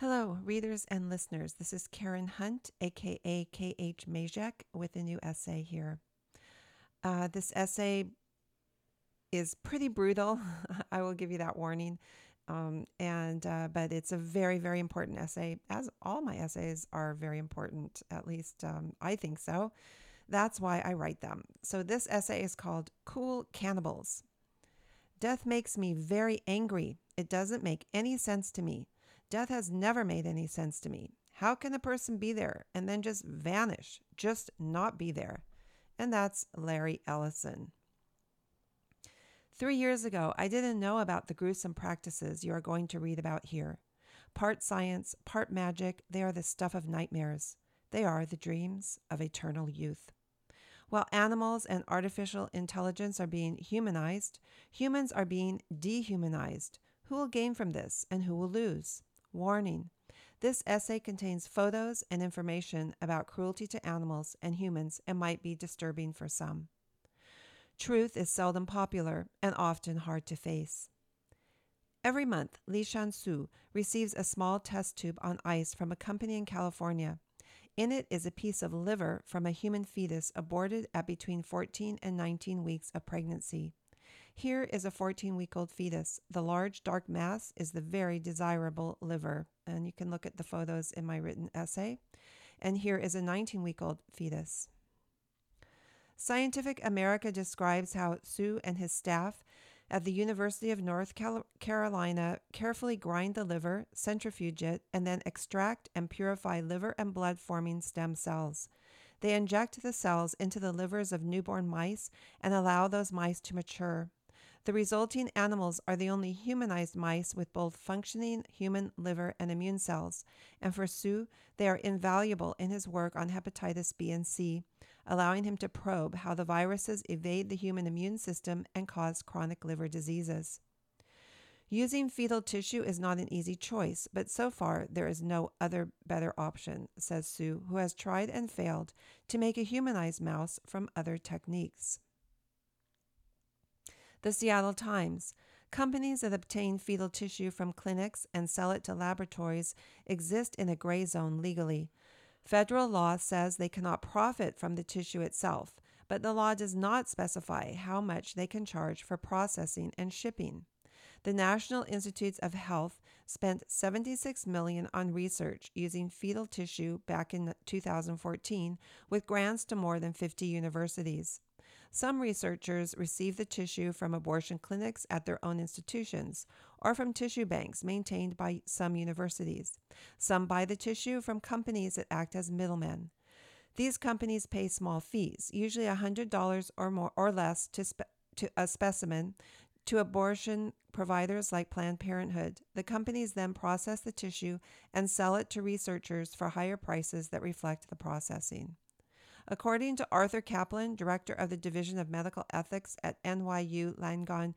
Hello, readers and listeners. This is Karen Hunt, aka KH Mezek, with a new essay here. Uh, this essay is pretty brutal. I will give you that warning. Um, and uh, but it's a very very important essay, as all my essays are very important. At least um, I think so. That's why I write them. So this essay is called "Cool Cannibals." Death makes me very angry. It doesn't make any sense to me. Death has never made any sense to me. How can a person be there and then just vanish, just not be there? And that's Larry Ellison. Three years ago, I didn't know about the gruesome practices you are going to read about here. Part science, part magic, they are the stuff of nightmares. They are the dreams of eternal youth. While animals and artificial intelligence are being humanized, humans are being dehumanized. Who will gain from this and who will lose? Warning this essay contains photos and information about cruelty to animals and humans and might be disturbing for some. Truth is seldom popular and often hard to face. Every month, Li Shansu receives a small test tube on ice from a company in California. In it is a piece of liver from a human fetus aborted at between 14 and 19 weeks of pregnancy. Here is a 14 week old fetus. The large dark mass is the very desirable liver. And you can look at the photos in my written essay. And here is a 19 week old fetus. Scientific America describes how Su and his staff at the University of North Carolina carefully grind the liver, centrifuge it, and then extract and purify liver and blood forming stem cells. They inject the cells into the livers of newborn mice and allow those mice to mature. The resulting animals are the only humanized mice with both functioning human liver and immune cells, and for Su, they are invaluable in his work on hepatitis B and C, allowing him to probe how the viruses evade the human immune system and cause chronic liver diseases. Using fetal tissue is not an easy choice, but so far there is no other better option, says Su, who has tried and failed to make a humanized mouse from other techniques. The Seattle Times. Companies that obtain fetal tissue from clinics and sell it to laboratories exist in a gray zone legally. Federal law says they cannot profit from the tissue itself, but the law does not specify how much they can charge for processing and shipping. The National Institutes of Health spent 76 million on research using fetal tissue back in 2014 with grants to more than 50 universities. Some researchers receive the tissue from abortion clinics at their own institutions or from tissue banks maintained by some universities. Some buy the tissue from companies that act as middlemen. These companies pay small fees, usually $100 or more or less to, spe- to a specimen to abortion providers like Planned Parenthood. The companies then process the tissue and sell it to researchers for higher prices that reflect the processing. According to Arthur Caplan, director of the Division of Medical Ethics at NYU Langone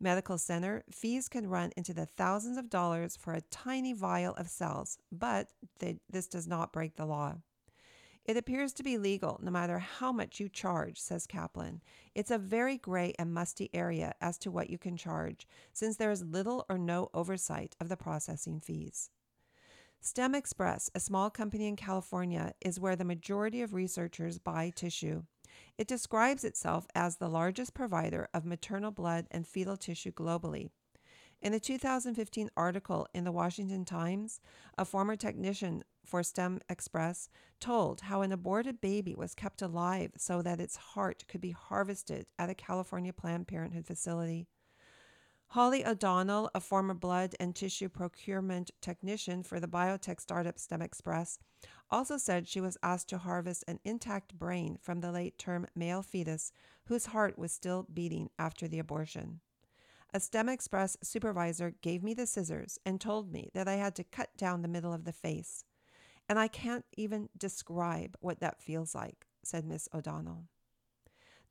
Medical Center, fees can run into the thousands of dollars for a tiny vial of cells, but they, this does not break the law. It appears to be legal no matter how much you charge, says Caplan. It's a very gray and musty area as to what you can charge, since there is little or no oversight of the processing fees. STEM Express, a small company in California, is where the majority of researchers buy tissue. It describes itself as the largest provider of maternal blood and fetal tissue globally. In a 2015 article in the Washington Times, a former technician for STEM Express told how an aborted baby was kept alive so that its heart could be harvested at a California Planned Parenthood facility. Holly O'Donnell, a former blood and tissue procurement technician for the biotech startup STEM Express, also said she was asked to harvest an intact brain from the late term male fetus whose heart was still beating after the abortion. A STEM Express supervisor gave me the scissors and told me that I had to cut down the middle of the face. And I can't even describe what that feels like, said Miss O'Donnell.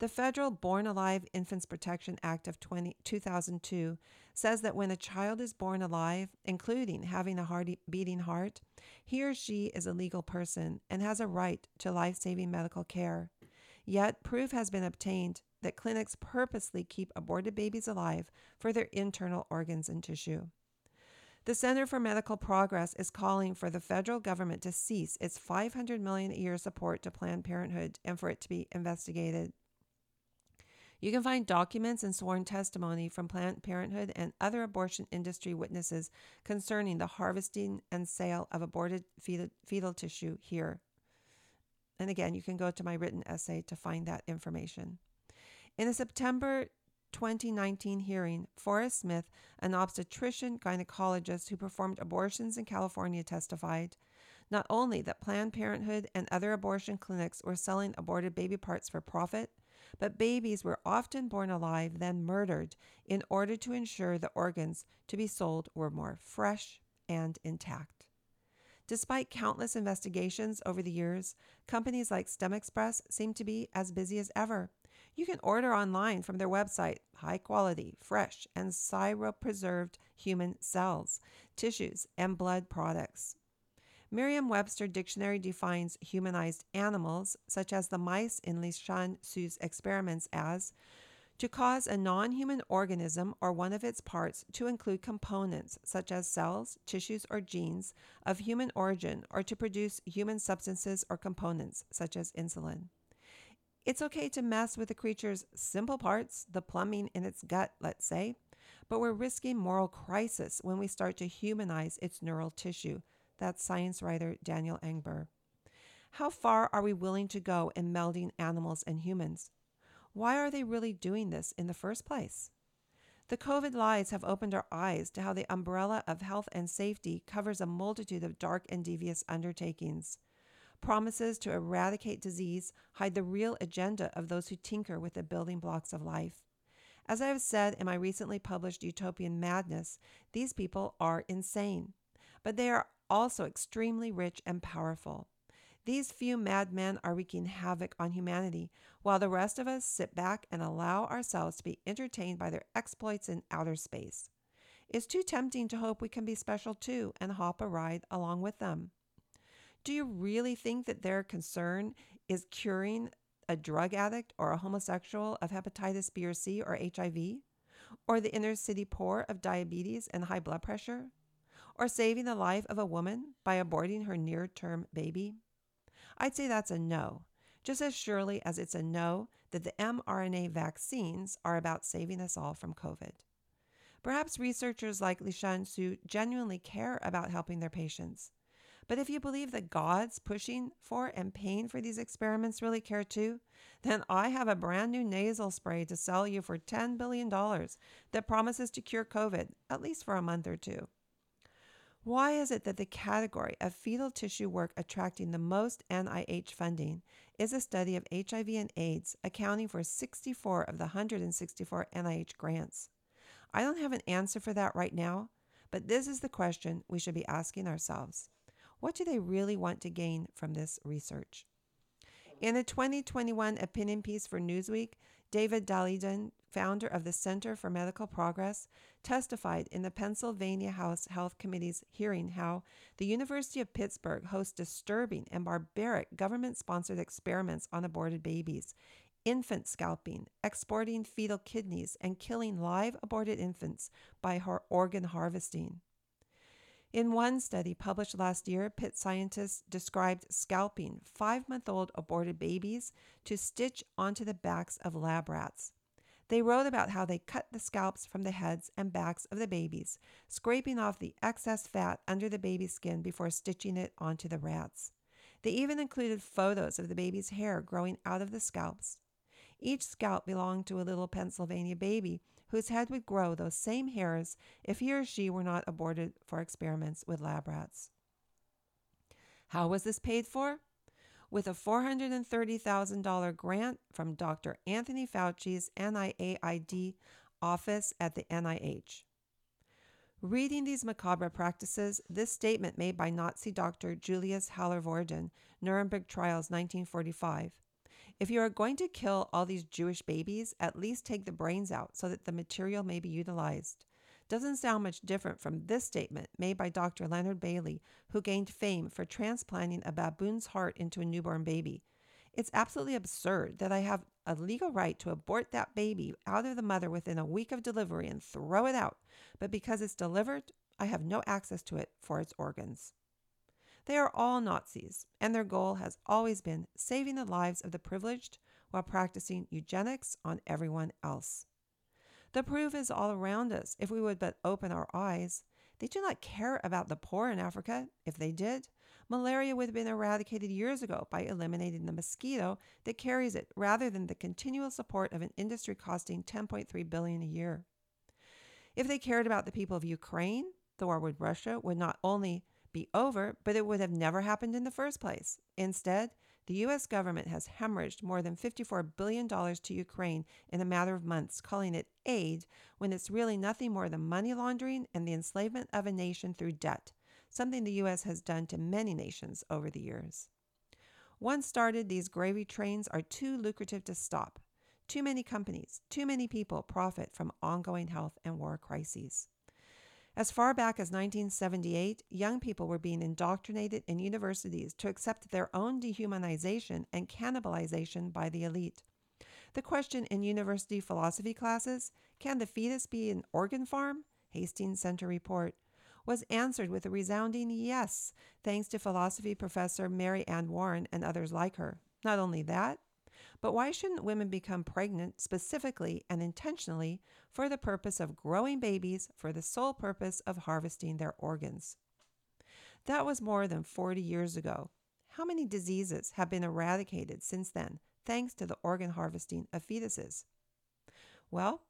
The federal Born Alive Infants Protection Act of 20, 2002 says that when a child is born alive, including having a heart, beating heart, he or she is a legal person and has a right to life saving medical care. Yet, proof has been obtained that clinics purposely keep aborted babies alive for their internal organs and tissue. The Center for Medical Progress is calling for the federal government to cease its 500 million a year support to Planned Parenthood and for it to be investigated. You can find documents and sworn testimony from Planned Parenthood and other abortion industry witnesses concerning the harvesting and sale of aborted fetal, fetal tissue here. And again, you can go to my written essay to find that information. In a September 2019 hearing, Forrest Smith, an obstetrician gynecologist who performed abortions in California, testified not only that Planned Parenthood and other abortion clinics were selling aborted baby parts for profit, but babies were often born alive, then murdered, in order to ensure the organs to be sold were more fresh and intact. Despite countless investigations over the years, companies like STEM Express seem to be as busy as ever. You can order online from their website high quality, fresh, and cryopreserved human cells, tissues, and blood products. Merriam Webster Dictionary defines humanized animals, such as the mice in Li Shan Su's experiments, as to cause a non human organism or one of its parts to include components such as cells, tissues, or genes of human origin, or to produce human substances or components such as insulin. It's okay to mess with the creature's simple parts, the plumbing in its gut, let's say, but we're risking moral crisis when we start to humanize its neural tissue, that's science writer Daniel Engber. How far are we willing to go in melding animals and humans? Why are they really doing this in the first place? The COVID lies have opened our eyes to how the umbrella of health and safety covers a multitude of dark and devious undertakings. Promises to eradicate disease hide the real agenda of those who tinker with the building blocks of life. As I have said in my recently published Utopian Madness, these people are insane, but they are also extremely rich and powerful. These few madmen are wreaking havoc on humanity, while the rest of us sit back and allow ourselves to be entertained by their exploits in outer space. It's too tempting to hope we can be special too and hop a ride along with them. Do you really think that their concern is curing a drug addict or a homosexual of hepatitis B or C or HIV? Or the inner city poor of diabetes and high blood pressure? Or saving the life of a woman by aborting her near term baby? I'd say that's a no, just as surely as it's a no that the mRNA vaccines are about saving us all from COVID. Perhaps researchers like Lishan Su genuinely care about helping their patients. But if you believe that God's pushing for and paying for these experiments really care too, then I have a brand new nasal spray to sell you for $10 billion that promises to cure COVID, at least for a month or two. Why is it that the category of fetal tissue work attracting the most NIH funding is a study of HIV and AIDS, accounting for 64 of the 164 NIH grants? I don't have an answer for that right now, but this is the question we should be asking ourselves. What do they really want to gain from this research? In a 2021 opinion piece for Newsweek, David Daleiden, founder of the Center for Medical Progress, testified in the Pennsylvania House Health Committee's hearing how the University of Pittsburgh hosts disturbing and barbaric government sponsored experiments on aborted babies, infant scalping, exporting fetal kidneys, and killing live aborted infants by organ harvesting. In one study published last year, Pitt scientists described scalping five month old aborted babies to stitch onto the backs of lab rats. They wrote about how they cut the scalps from the heads and backs of the babies, scraping off the excess fat under the baby's skin before stitching it onto the rats. They even included photos of the baby's hair growing out of the scalps. Each scalp belonged to a little Pennsylvania baby whose head would grow those same hairs if he or she were not aborted for experiments with lab rats. How was this paid for? With a $430,000 grant from Dr. Anthony Fauci's NIAID office at the NIH. Reading these macabre practices, this statement made by Nazi doctor Julius Hallervorden, Nuremberg Trials 1945, if you are going to kill all these Jewish babies, at least take the brains out so that the material may be utilized. Doesn't sound much different from this statement made by Dr. Leonard Bailey, who gained fame for transplanting a baboon's heart into a newborn baby. It's absolutely absurd that I have a legal right to abort that baby out of the mother within a week of delivery and throw it out, but because it's delivered, I have no access to it for its organs. They are all Nazis, and their goal has always been saving the lives of the privileged while practicing eugenics on everyone else. The proof is all around us if we would but open our eyes. They do not care about the poor in Africa. If they did, malaria would have been eradicated years ago by eliminating the mosquito that carries it rather than the continual support of an industry costing 10.3 billion a year. If they cared about the people of Ukraine, the war with Russia would not only be over, but it would have never happened in the first place. Instead, the U.S. government has hemorrhaged more than $54 billion to Ukraine in a matter of months, calling it aid when it's really nothing more than money laundering and the enslavement of a nation through debt, something the U.S. has done to many nations over the years. Once started, these gravy trains are too lucrative to stop. Too many companies, too many people profit from ongoing health and war crises. As far back as 1978, young people were being indoctrinated in universities to accept their own dehumanization and cannibalization by the elite. The question in university philosophy classes, can the fetus be an organ farm? Hastings Center report, was answered with a resounding yes, thanks to philosophy professor Mary Ann Warren and others like her. Not only that, but why shouldn't women become pregnant specifically and intentionally for the purpose of growing babies for the sole purpose of harvesting their organs? That was more than 40 years ago. How many diseases have been eradicated since then, thanks to the organ harvesting of fetuses? Well,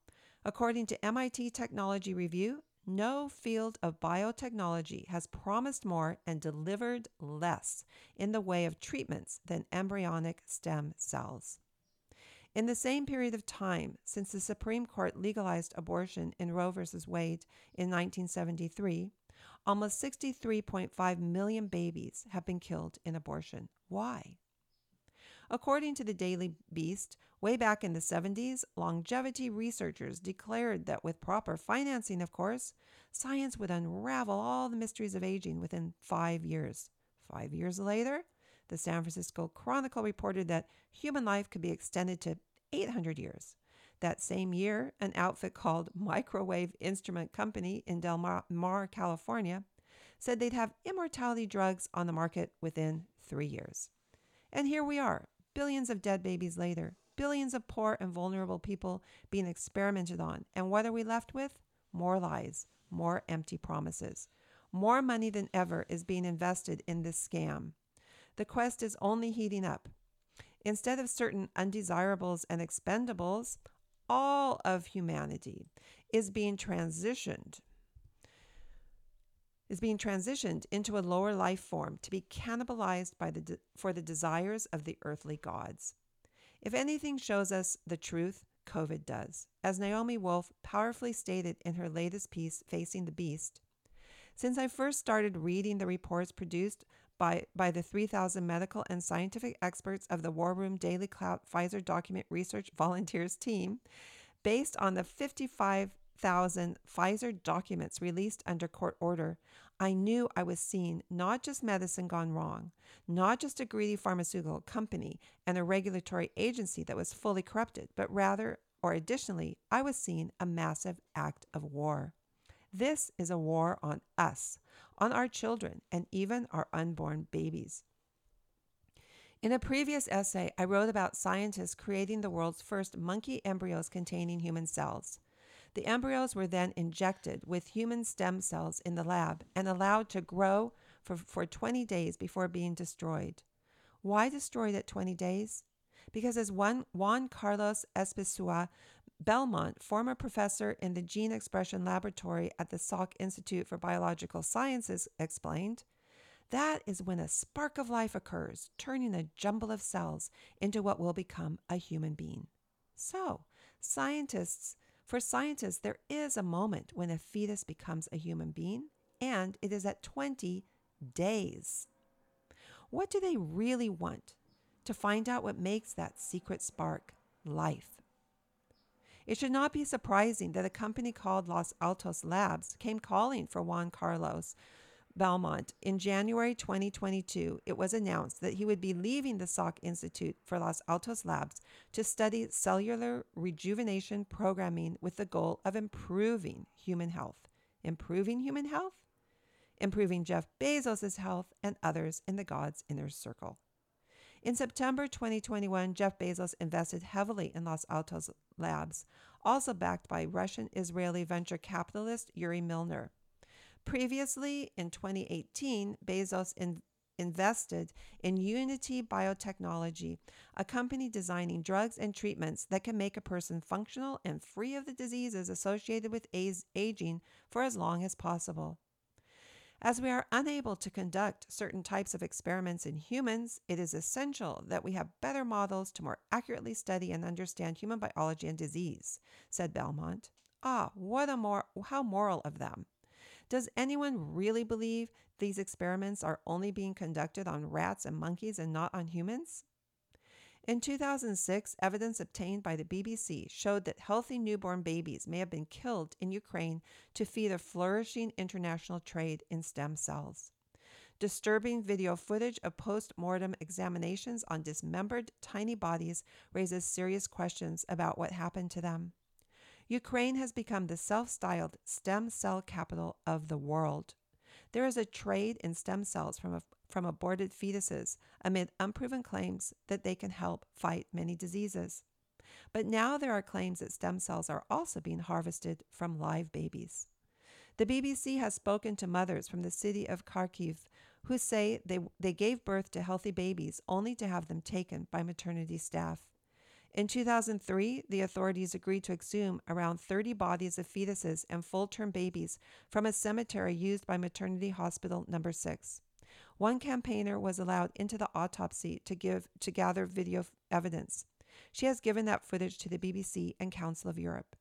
according to MIT Technology Review, no field of biotechnology has promised more and delivered less in the way of treatments than embryonic stem cells. In the same period of time since the Supreme Court legalized abortion in Roe v. Wade in 1973, almost 63.5 million babies have been killed in abortion. Why? According to the Daily Beast, way back in the 70s, longevity researchers declared that with proper financing, of course, science would unravel all the mysteries of aging within five years. Five years later, the San Francisco Chronicle reported that human life could be extended to 800 years. That same year, an outfit called Microwave Instrument Company in Del Mar, California, said they'd have immortality drugs on the market within three years. And here we are, billions of dead babies later, billions of poor and vulnerable people being experimented on. And what are we left with? More lies, more empty promises. More money than ever is being invested in this scam. The quest is only heating up. Instead of certain undesirables and expendables, all of humanity is being transitioned is being transitioned into a lower life form to be cannibalized by the de- for the desires of the earthly gods. If anything shows us the truth, COVID does. As Naomi Wolf powerfully stated in her latest piece, Facing the Beast, since I first started reading the reports produced by, by the 3,000 medical and scientific experts of the War Room Daily Clout Pfizer Document Research Volunteers team, based on the 55 thousand Pfizer documents released under court order, I knew I was seeing not just medicine gone wrong, not just a greedy pharmaceutical company and a regulatory agency that was fully corrupted, but rather, or additionally, I was seeing a massive act of war. This is a war on us, on our children, and even our unborn babies. In a previous essay, I wrote about scientists creating the world's first monkey embryos containing human cells. The embryos were then injected with human stem cells in the lab and allowed to grow for, for 20 days before being destroyed. Why destroyed at 20 days? Because, as one, Juan Carlos Izpisua Belmont, former professor in the Gene Expression Laboratory at the Salk Institute for Biological Sciences, explained, that is when a spark of life occurs, turning a jumble of cells into what will become a human being. So, scientists for scientists, there is a moment when a fetus becomes a human being, and it is at 20 days. What do they really want? To find out what makes that secret spark life. It should not be surprising that a company called Los Altos Labs came calling for Juan Carlos Belmont. In January 2022, it was announced that he would be leaving the Salk Institute for Los Altos Labs to study cellular rejuvenation programming with the goal of improving human health. improving human health, improving Jeff Bezos' health and others in the God's inner circle. In September 2021, Jeff Bezos invested heavily in Los Altos Labs, also backed by Russian Israeli venture capitalist Yuri Milner. Previously, in 2018, Bezos in, invested in Unity Biotechnology, a company designing drugs and treatments that can make a person functional and free of the diseases associated with aging for as long as possible. As we are unable to conduct certain types of experiments in humans, it is essential that we have better models to more accurately study and understand human biology and disease, said Belmont. Ah, what a more how moral of them. Does anyone really believe these experiments are only being conducted on rats and monkeys and not on humans? In 2006, evidence obtained by the BBC showed that healthy newborn babies may have been killed in Ukraine to feed a flourishing international trade in stem cells. Disturbing video footage of post mortem examinations on dismembered tiny bodies raises serious questions about what happened to them. Ukraine has become the self styled stem cell capital of the world. There is a trade in stem cells from, a, from aborted fetuses amid unproven claims that they can help fight many diseases. But now there are claims that stem cells are also being harvested from live babies. The BBC has spoken to mothers from the city of Kharkiv who say they, they gave birth to healthy babies only to have them taken by maternity staff. In 2003, the authorities agreed to exhume around 30 bodies of fetuses and full term babies from a cemetery used by Maternity Hospital Number 6. One campaigner was allowed into the autopsy to give to gather video evidence. She has given that footage to the BBC and Council of Europe.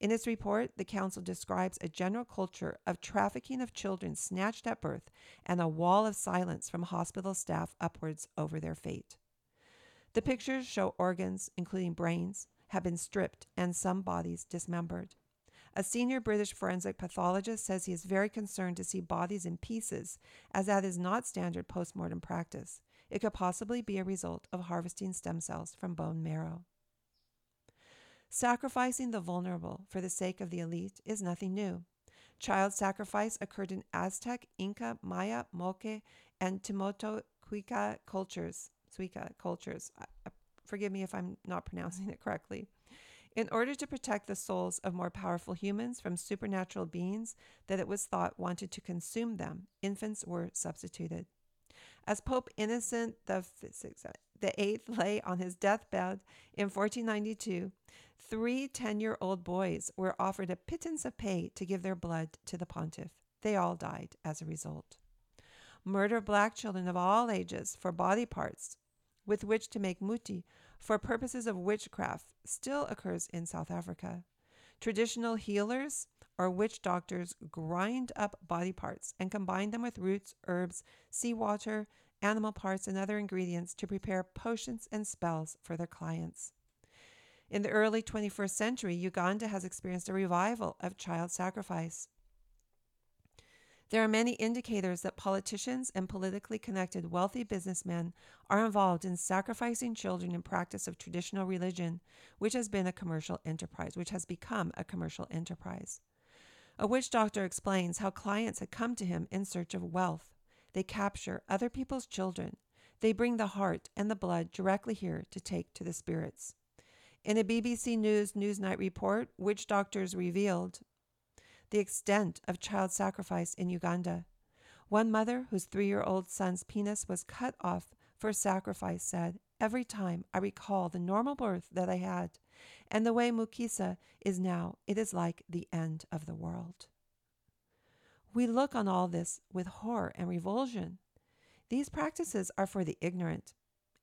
In its report, the Council describes a general culture of trafficking of children snatched at birth and a wall of silence from hospital staff upwards over their fate. The pictures show organs, including brains, have been stripped and some bodies dismembered. A senior British forensic pathologist says he is very concerned to see bodies in pieces, as that is not standard postmortem practice. It could possibly be a result of harvesting stem cells from bone marrow. Sacrificing the vulnerable for the sake of the elite is nothing new. Child sacrifice occurred in Aztec, Inca, Maya, Moche, and Teotihuacan cultures. Suica cultures. Forgive me if I'm not pronouncing it correctly. In order to protect the souls of more powerful humans from supernatural beings that it was thought wanted to consume them, infants were substituted. As Pope Innocent the, uh, the Eighth lay on his deathbed in 1492, three 10 year old boys were offered a pittance of pay to give their blood to the pontiff. They all died as a result. Murder of black children of all ages for body parts with which to make muti for purposes of witchcraft still occurs in South Africa. Traditional healers or witch doctors grind up body parts and combine them with roots, herbs, seawater, animal parts, and other ingredients to prepare potions and spells for their clients. In the early 21st century, Uganda has experienced a revival of child sacrifice. There are many indicators that politicians and politically connected wealthy businessmen are involved in sacrificing children in practice of traditional religion, which has been a commercial enterprise, which has become a commercial enterprise. A witch doctor explains how clients had come to him in search of wealth. They capture other people's children. They bring the heart and the blood directly here to take to the spirits. In a BBC News Newsnight report, witch doctors revealed the extent of child sacrifice in Uganda. One mother, whose three year old son's penis was cut off for sacrifice, said, Every time I recall the normal birth that I had and the way Mukisa is now, it is like the end of the world. We look on all this with horror and revulsion. These practices are for the ignorant.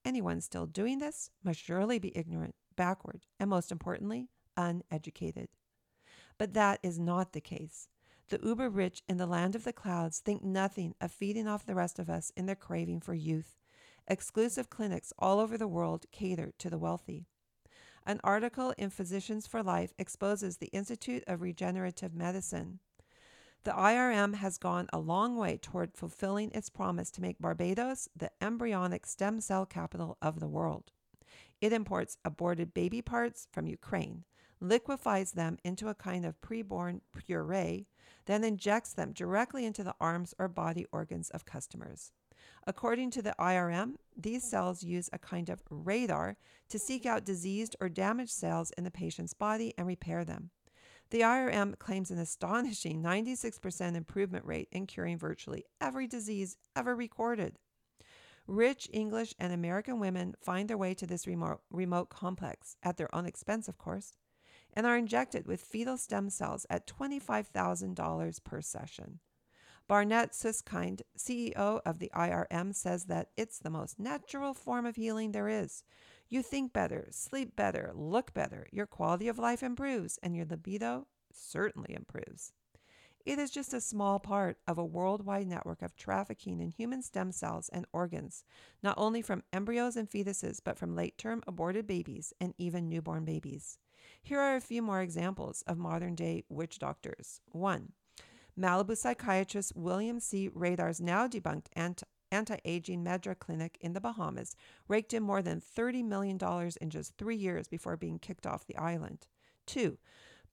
Anyone still doing this must surely be ignorant, backward, and most importantly, uneducated. But that is not the case. The uber rich in the land of the clouds think nothing of feeding off the rest of us in their craving for youth. Exclusive clinics all over the world cater to the wealthy. An article in Physicians for Life exposes the Institute of Regenerative Medicine. The IRM has gone a long way toward fulfilling its promise to make Barbados the embryonic stem cell capital of the world. It imports aborted baby parts from Ukraine, liquefies them into a kind of preborn puree, then injects them directly into the arms or body organs of customers. According to the IRM, these cells use a kind of radar to seek out diseased or damaged cells in the patient's body and repair them. The IRM claims an astonishing 96% improvement rate in curing virtually every disease ever recorded. Rich English and American women find their way to this remote, remote complex, at their own expense, of course, and are injected with fetal stem cells at $25,000 per session. Barnett Susskind, CEO of the IRM, says that it's the most natural form of healing there is. You think better, sleep better, look better, your quality of life improves, and your libido certainly improves. It is just a small part of a worldwide network of trafficking in human stem cells and organs, not only from embryos and fetuses, but from late term aborted babies and even newborn babies. Here are a few more examples of modern day witch doctors. 1. Malibu psychiatrist William C. Rader's now debunked anti aging Medra clinic in the Bahamas raked in more than $30 million in just three years before being kicked off the island. 2.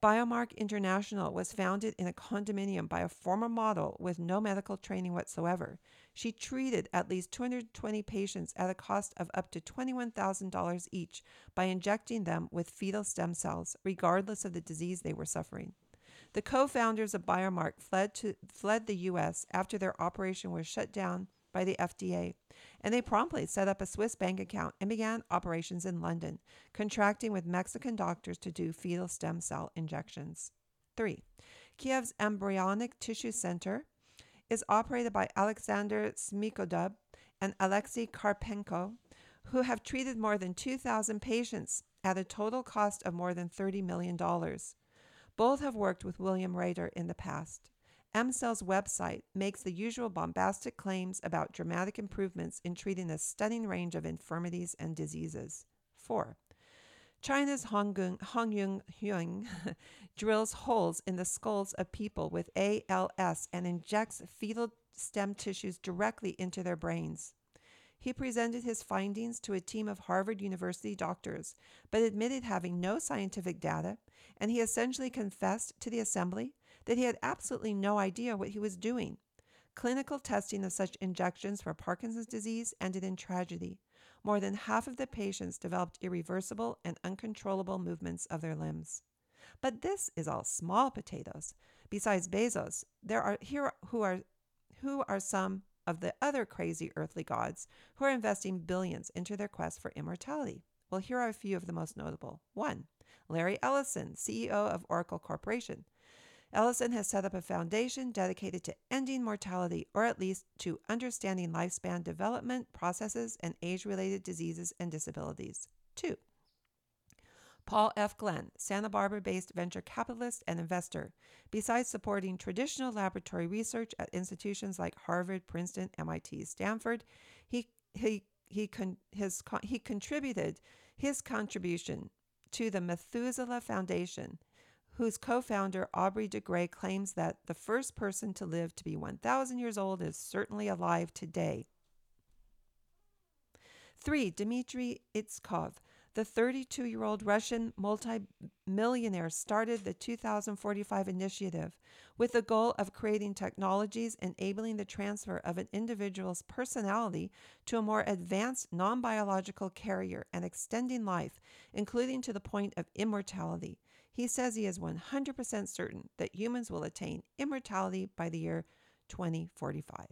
Biomark International was founded in a condominium by a former model with no medical training whatsoever. She treated at least 220 patients at a cost of up to $21,000 each by injecting them with fetal stem cells, regardless of the disease they were suffering. The co founders of Biomark fled, to, fled the U.S. after their operation was shut down by the FDA, and they promptly set up a Swiss bank account and began operations in London, contracting with Mexican doctors to do fetal stem cell injections. 3. Kiev's Embryonic Tissue Center is operated by Alexander Smikodub and Alexei Karpenko, who have treated more than 2,000 patients at a total cost of more than $30 million. Both have worked with William Rader in the past. EmCell's website makes the usual bombastic claims about dramatic improvements in treating a stunning range of infirmities and diseases. 4. China's Hongyun, Hongyun Huang drills holes in the skulls of people with ALS and injects fetal stem tissues directly into their brains. He presented his findings to a team of Harvard University doctors, but admitted having no scientific data, and he essentially confessed to the assembly that he had absolutely no idea what he was doing. Clinical testing of such injections for Parkinson's disease ended in tragedy. More than half of the patients developed irreversible and uncontrollable movements of their limbs. But this is all small potatoes. Besides Bezos, there are here who are who are some of the other crazy earthly gods who are investing billions into their quest for immortality. Well, here are a few of the most notable. One, Larry Ellison, CEO of Oracle Corporation. Ellison has set up a foundation dedicated to ending mortality, or at least to understanding lifespan development processes and age related diseases and disabilities. Two, Paul F. Glenn, Santa Barbara based venture capitalist and investor. Besides supporting traditional laboratory research at institutions like Harvard, Princeton, MIT, Stanford, he, he, he, con, his, he contributed his contribution to the Methuselah Foundation whose co founder Aubrey de Grey claims that the first person to live to be 1,000 years old is certainly alive today. 3. Dmitry Itskov, the 32 year old Russian multimillionaire, started the 2045 initiative with the goal of creating technologies enabling the transfer of an individual's personality to a more advanced non biological carrier and extending life, including to the point of immortality. He says he is 100% certain that humans will attain immortality by the year 2045.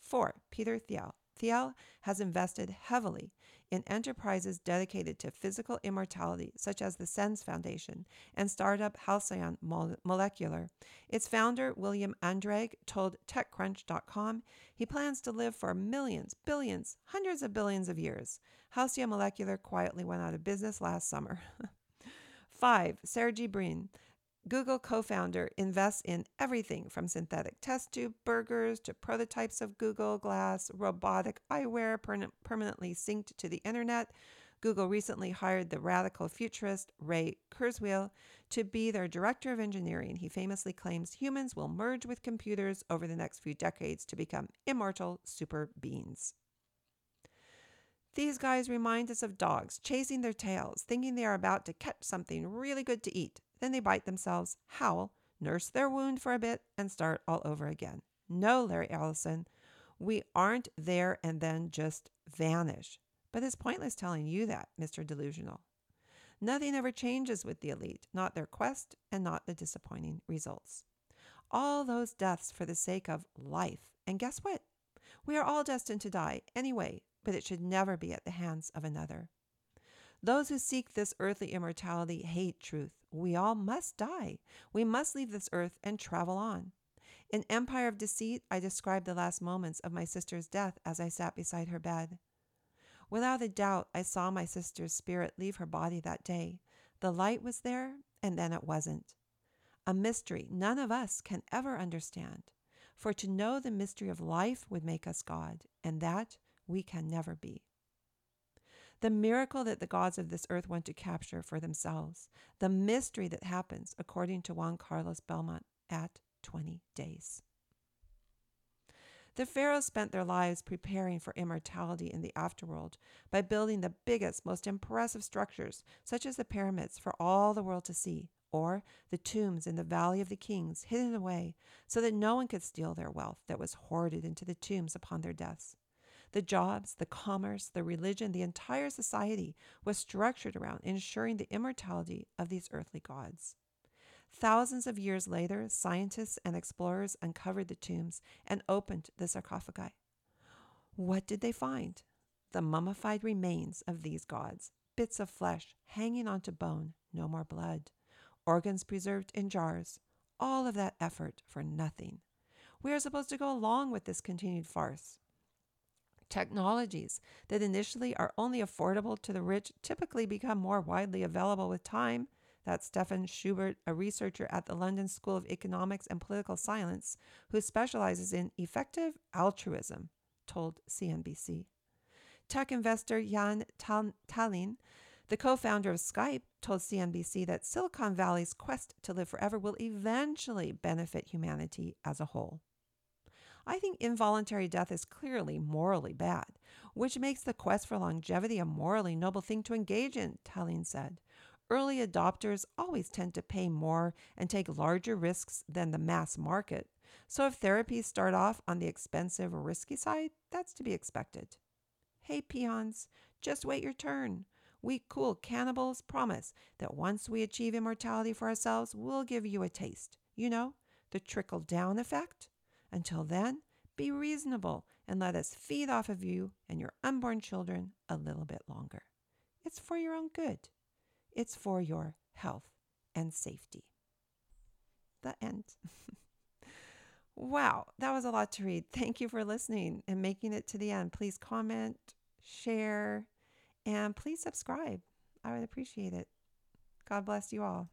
4. Peter Thiel. Thiel has invested heavily in enterprises dedicated to physical immortality, such as the SENS Foundation and startup Halcyon Molecular. Its founder, William Andregg, told TechCrunch.com he plans to live for millions, billions, hundreds of billions of years. Halcyon Molecular quietly went out of business last summer. Five, Sergey Brin, Google co founder, invests in everything from synthetic test tube burgers to prototypes of Google Glass, robotic eyewear per- permanently synced to the internet. Google recently hired the radical futurist Ray Kurzweil to be their director of engineering. He famously claims humans will merge with computers over the next few decades to become immortal super beings. These guys remind us of dogs chasing their tails, thinking they are about to catch something really good to eat. Then they bite themselves, howl, nurse their wound for a bit, and start all over again. No, Larry Ellison, we aren't there and then just vanish. But it's pointless telling you that, Mr. Delusional. Nothing ever changes with the elite, not their quest and not the disappointing results. All those deaths for the sake of life. And guess what? We are all destined to die anyway, but it should never be at the hands of another. Those who seek this earthly immortality hate truth. We all must die. We must leave this earth and travel on. In Empire of Deceit, I described the last moments of my sister's death as I sat beside her bed. Without a doubt, I saw my sister's spirit leave her body that day. The light was there, and then it wasn't. A mystery none of us can ever understand. For to know the mystery of life would make us God, and that we can never be. The miracle that the gods of this earth want to capture for themselves, the mystery that happens, according to Juan Carlos Belmont, at 20 days. The pharaohs spent their lives preparing for immortality in the afterworld by building the biggest, most impressive structures, such as the pyramids, for all the world to see, or the tombs in the Valley of the Kings, hidden away so that no one could steal their wealth that was hoarded into the tombs upon their deaths. The jobs, the commerce, the religion, the entire society was structured around ensuring the immortality of these earthly gods. Thousands of years later, scientists and explorers uncovered the tombs and opened the sarcophagi. What did they find? The mummified remains of these gods, bits of flesh hanging onto bone, no more blood, organs preserved in jars, all of that effort for nothing. We are supposed to go along with this continued farce. Technologies that initially are only affordable to the rich typically become more widely available with time that's Stefan Schubert, a researcher at the London School of Economics and Political Science, who specializes in effective altruism, told CNBC. Tech investor Jaan Tallinn, the co founder of Skype, told CNBC that Silicon Valley's quest to live forever will eventually benefit humanity as a whole. I think involuntary death is clearly morally bad, which makes the quest for longevity a morally noble thing to engage in, Tallinn said. Early adopters always tend to pay more and take larger risks than the mass market. So if therapies start off on the expensive or risky side, that's to be expected. Hey, peons, just wait your turn. We cool cannibals promise that once we achieve immortality for ourselves, we'll give you a taste. You know, the trickle down effect. Until then, be reasonable and let us feed off of you and your unborn children a little bit longer. It's for your own good. It's for your health and safety. The end. wow, that was a lot to read. Thank you for listening and making it to the end. Please comment, share, and please subscribe. I would appreciate it. God bless you all.